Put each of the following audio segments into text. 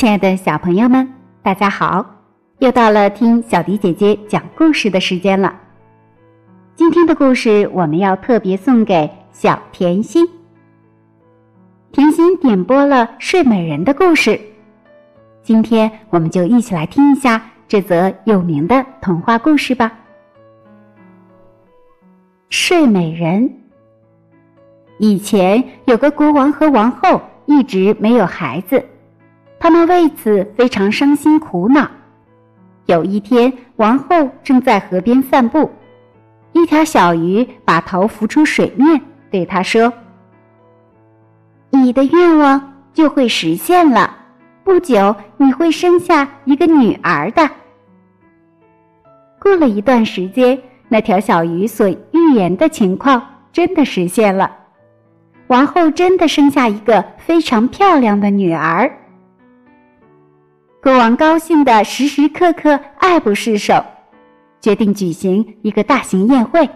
亲爱的小朋友们，大家好！又到了听小迪姐姐讲故事的时间了。今天的故事我们要特别送给小甜心。甜心点播了《睡美人》的故事，今天我们就一起来听一下这则有名的童话故事吧。《睡美人》以前有个国王和王后，一直没有孩子。他们为此非常伤心苦恼。有一天，王后正在河边散步，一条小鱼把头浮出水面，对她说：“你的愿望就会实现了，不久你会生下一个女儿的。”过了一段时间，那条小鱼所预言的情况真的实现了，王后真的生下一个非常漂亮的女儿。国王高兴的时时刻刻爱不释手，决定举行一个大型宴会。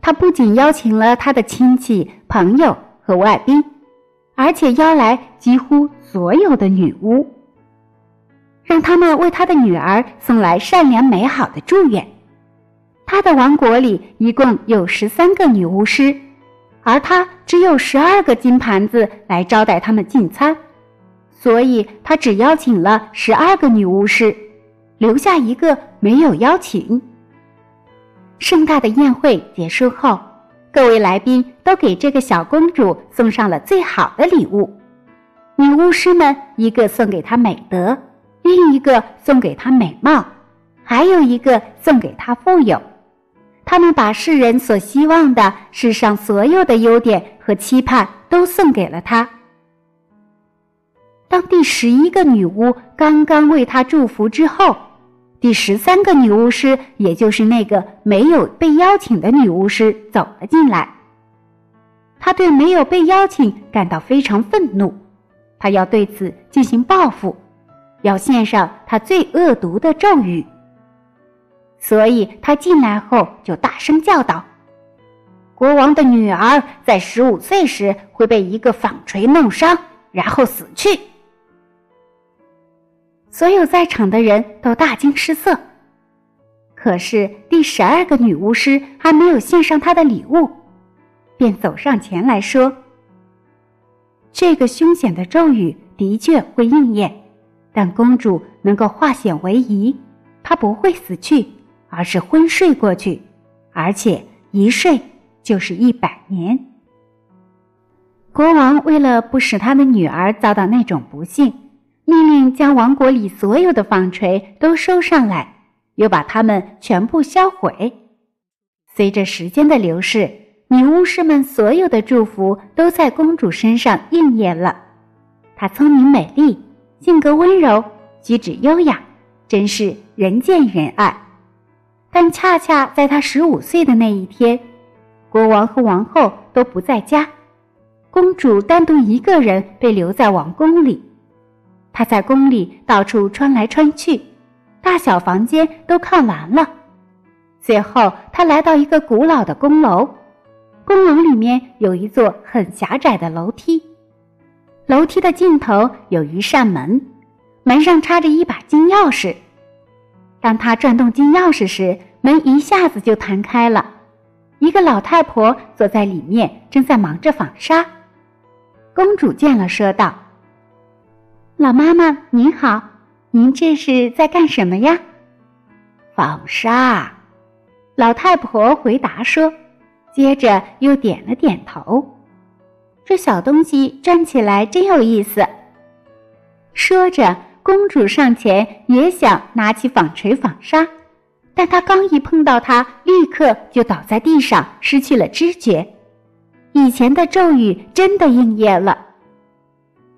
他不仅邀请了他的亲戚、朋友和外宾，而且邀来几乎所有的女巫，让他们为他的女儿送来善良美好的祝愿。他的王国里一共有十三个女巫师，而他只有十二个金盘子来招待他们进餐。所以他只邀请了十二个女巫师，留下一个没有邀请。盛大的宴会结束后，各位来宾都给这个小公主送上了最好的礼物。女巫师们一个送给她美德，另一个送给她美貌，还有一个送给她富有。他们把世人所希望的世上所有的优点和期盼都送给了她。当第十一个女巫刚刚为他祝福之后，第十三个女巫师，也就是那个没有被邀请的女巫师走了进来。他对没有被邀请感到非常愤怒，他要对此进行报复，要献上他最恶毒的咒语。所以他进来后就大声叫道：“国王的女儿在十五岁时会被一个纺锤弄伤，然后死去。”所有在场的人都大惊失色。可是第十二个女巫师还没有献上她的礼物，便走上前来说：“这个凶险的咒语的确会应验，但公主能够化险为夷，她不会死去，而是昏睡过去，而且一睡就是一百年。”国王为了不使他的女儿遭到那种不幸。命令将王国里所有的纺锤都收上来，又把它们全部销毁。随着时间的流逝，女巫师们所有的祝福都在公主身上应验了。她聪明美丽，性格温柔，举止优雅，真是人见人爱。但恰恰在她十五岁的那一天，国王和王后都不在家，公主单独一个人被留在王宫里。他在宫里到处穿来穿去，大小房间都看完了。最后，他来到一个古老的宫楼，宫楼里面有一座很狭窄的楼梯，楼梯的尽头有一扇门，门上插着一把金钥匙。当他转动金钥匙时，门一下子就弹开了，一个老太婆坐在里面，正在忙着纺纱。公主见了，说道。老妈妈您好，您这是在干什么呀？纺纱。老太婆回答说，接着又点了点头。这小东西转起来真有意思。说着，公主上前也想拿起纺锤纺纱，但她刚一碰到它，立刻就倒在地上，失去了知觉。以前的咒语真的应验了。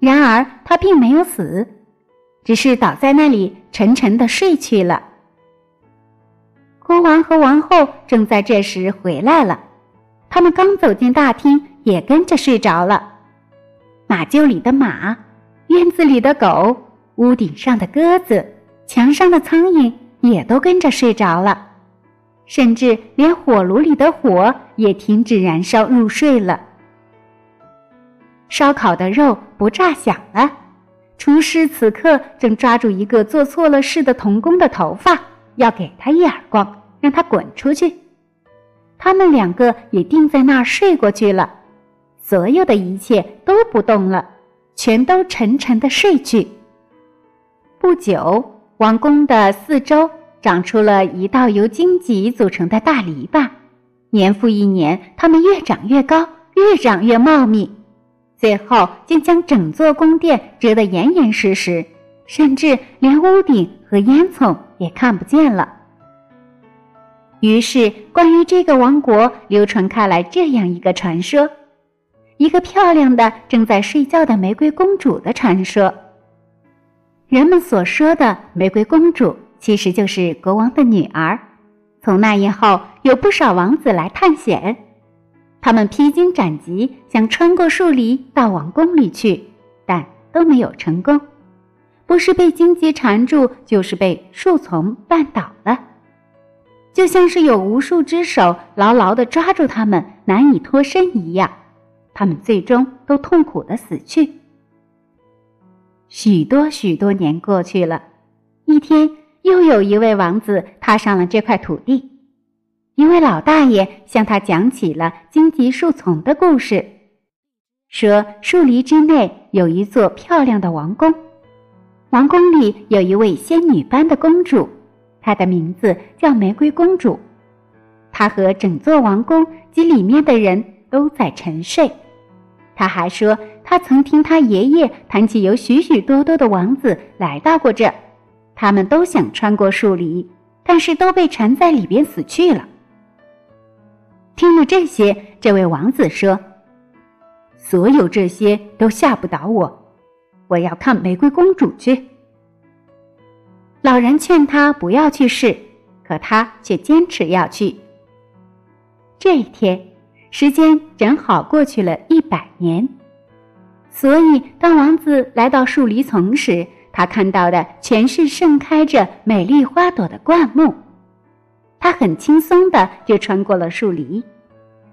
然而他并没有死，只是倒在那里沉沉的睡去了。国王和王后正在这时回来了，他们刚走进大厅，也跟着睡着了。马厩里的马，院子里的狗，屋顶上的鸽子，墙上的苍蝇也都跟着睡着了，甚至连火炉里的火也停止燃烧入睡了。烧烤的肉不炸响了，厨师此刻正抓住一个做错了事的童工的头发，要给他一耳光，让他滚出去。他们两个也定在那儿睡过去了，所有的一切都不动了，全都沉沉的睡去。不久，王宫的四周长出了一道由荆棘组成的大篱笆，年复一年，它们越长越高，越长越茂密。最后，竟将整座宫殿遮得严严实实，甚至连屋顶和烟囱也看不见了。于是，关于这个王国流传开来这样一个传说：一个漂亮的正在睡觉的玫瑰公主的传说。人们所说的玫瑰公主，其实就是国王的女儿。从那以后，有不少王子来探险。他们披荆斩棘，想穿过树篱到王宫里去，但都没有成功。不是被荆棘缠住，就是被树丛绊倒了，就像是有无数只手牢牢地抓住他们，难以脱身一样。他们最终都痛苦地死去。许多许多年过去了，一天，又有一位王子踏上了这块土地。一位老大爷向他讲起了荆棘树丛的故事，说树篱之内有一座漂亮的王宫，王宫里有一位仙女般的公主，她的名字叫玫瑰公主。她和整座王宫及里面的人都在沉睡。他还说，他曾听他爷爷谈起有许许多多的王子来到过这，他们都想穿过树篱，但是都被缠在里边死去了。听了这些，这位王子说：“所有这些都吓不倒我，我要看玫瑰公主去。”老人劝他不要去试，可他却坚持要去。这一天，时间正好过去了一百年，所以当王子来到树篱丛时，他看到的全是盛开着美丽花朵的灌木。他很轻松的就穿过了树篱，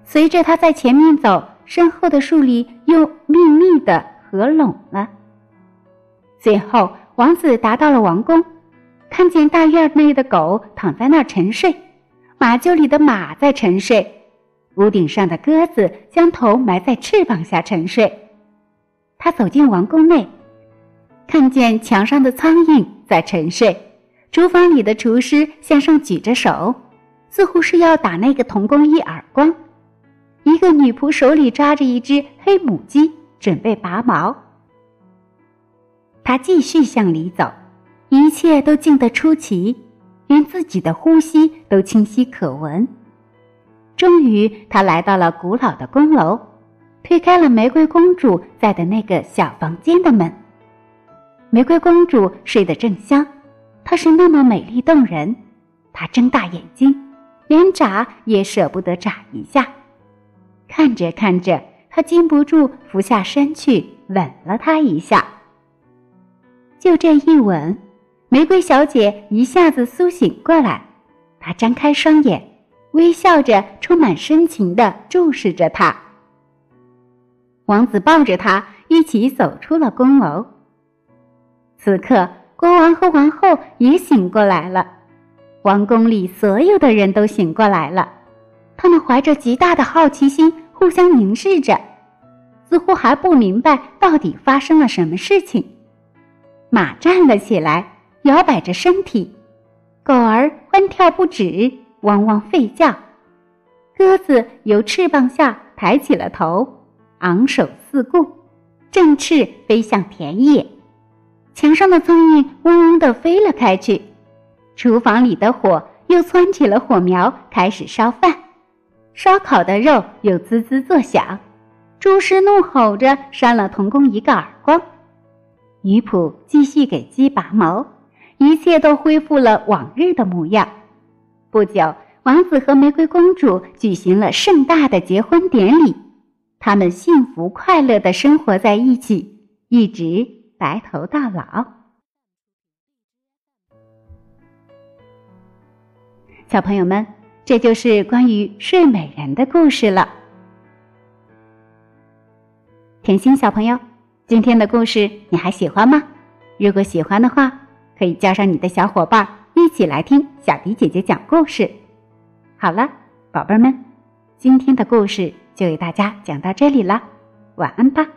随着他在前面走，身后的树篱又密密的合拢了。最后，王子达到了王宫，看见大院内的狗躺在那儿沉睡，马厩里的马在沉睡，屋顶上的鸽子将头埋在翅膀下沉睡。他走进王宫内，看见墙上的苍蝇在沉睡。厨房里的厨师向上举着手，似乎是要打那个童工一耳光。一个女仆手里抓着一只黑母鸡，准备拔毛。他继续向里走，一切都静得出奇，连自己的呼吸都清晰可闻。终于，他来到了古老的宫楼，推开了玫瑰公主在的那个小房间的门。玫瑰公主睡得正香。她是那么美丽动人，她睁大眼睛，连眨也舍不得眨一下。看着看着，他禁不住俯下身去吻了她一下。就这一吻，玫瑰小姐一下子苏醒过来，她张开双眼，微笑着，充满深情地注视着他。王子抱着她一起走出了宫楼。此刻。国王和王后也醒过来了，王宫里所有的人都醒过来了，他们怀着极大的好奇心，互相凝视着，似乎还不明白到底发生了什么事情。马站了起来，摇摆着身体；狗儿欢跳不止，汪汪吠叫；鸽子由翅膀下抬起了头，昂首四顾，振翅飞向田野。墙上的苍蝇嗡嗡地飞了开去，厨房里的火又蹿起了火苗，开始烧饭。烧烤的肉又滋滋作响，厨师怒吼着扇了童工一个耳光。女仆继续给鸡拔毛，一切都恢复了往日的模样。不久，王子和玫瑰公主举行了盛大的结婚典礼，他们幸福快乐地生活在一起，一直。白头到老，小朋友们，这就是关于睡美人的故事了。甜心小朋友，今天的故事你还喜欢吗？如果喜欢的话，可以叫上你的小伙伴一起来听小迪姐姐讲故事。好了，宝贝们，今天的故事就给大家讲到这里了，晚安吧。